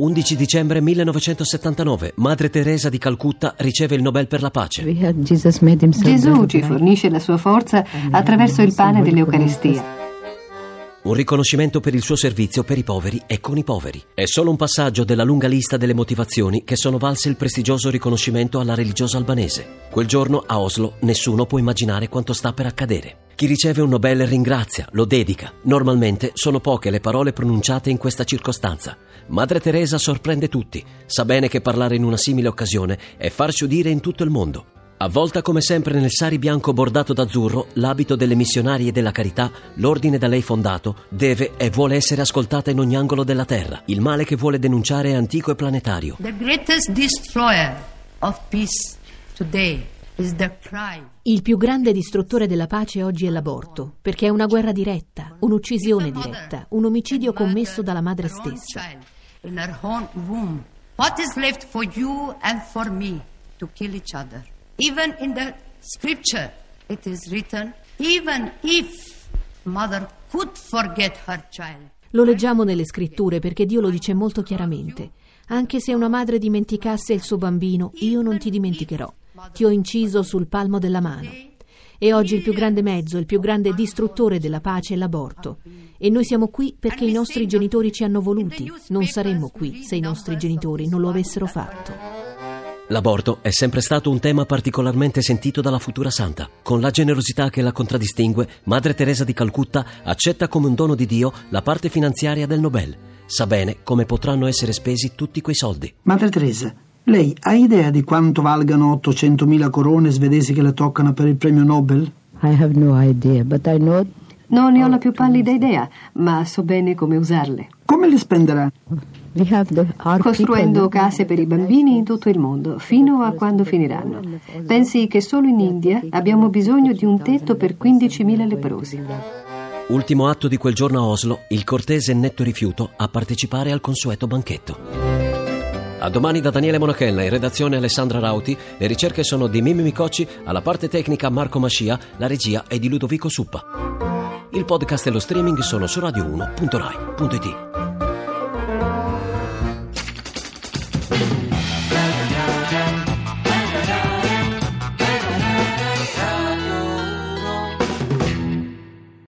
11 dicembre 1979, Madre Teresa di Calcutta riceve il Nobel per la pace. Gesù ci fornisce la sua forza attraverso il pane dell'Eucaristia. Un riconoscimento per il suo servizio per i poveri e con i poveri. È solo un passaggio della lunga lista delle motivazioni che sono valse il prestigioso riconoscimento alla religiosa albanese. Quel giorno a Oslo nessuno può immaginare quanto sta per accadere. Chi riceve un Nobel ringrazia, lo dedica. Normalmente sono poche le parole pronunciate in questa circostanza. Madre Teresa sorprende tutti, sa bene che parlare in una simile occasione è farci udire in tutto il mondo. Avvolta come sempre nel sari bianco bordato d'azzurro, l'abito delle missionarie della carità, l'ordine da lei fondato, deve e vuole essere ascoltata in ogni angolo della terra. Il male che vuole denunciare è antico e planetario. The greatest destroyer of peace today il più grande distruttore della pace oggi è l'aborto, perché è una guerra diretta, un'uccisione diretta, un omicidio commesso dalla madre stessa. What is left for you and for me to kill each other? Even in the scripture it is written, even if mother could forget her child. Lo leggiamo nelle scritture perché Dio lo dice molto chiaramente. Anche se una madre dimenticasse il suo bambino, io non ti dimenticherò ti ho inciso sul palmo della mano. E oggi il più grande mezzo, il più grande distruttore della pace è l'aborto. E noi siamo qui perché i nostri genitori ci hanno voluti. Non saremmo qui se i nostri genitori non lo avessero fatto. L'aborto è sempre stato un tema particolarmente sentito dalla futura santa. Con la generosità che la contraddistingue, Madre Teresa di Calcutta accetta come un dono di Dio la parte finanziaria del Nobel. Sa bene come potranno essere spesi tutti quei soldi. Madre Teresa, lei ha idea di quanto valgano 800.000 corone svedesi che le toccano per il premio Nobel? I have no idea, but I know... Non ne ho la più pallida idea, ma so bene come usarle. Come le spenderà? Costruendo case per i bambini in tutto il mondo, fino a quando finiranno. Pensi che solo in India abbiamo bisogno di un tetto per 15.000 leprosi. Ultimo atto di quel giorno a Oslo, il cortese netto rifiuto a partecipare al consueto banchetto. A domani da Daniele Monachella, in redazione Alessandra Rauti, le ricerche sono di Mimmi Micocci, alla parte tecnica Marco Mascia, la regia è di Ludovico Suppa. Il podcast e lo streaming sono su radio1.rai.it.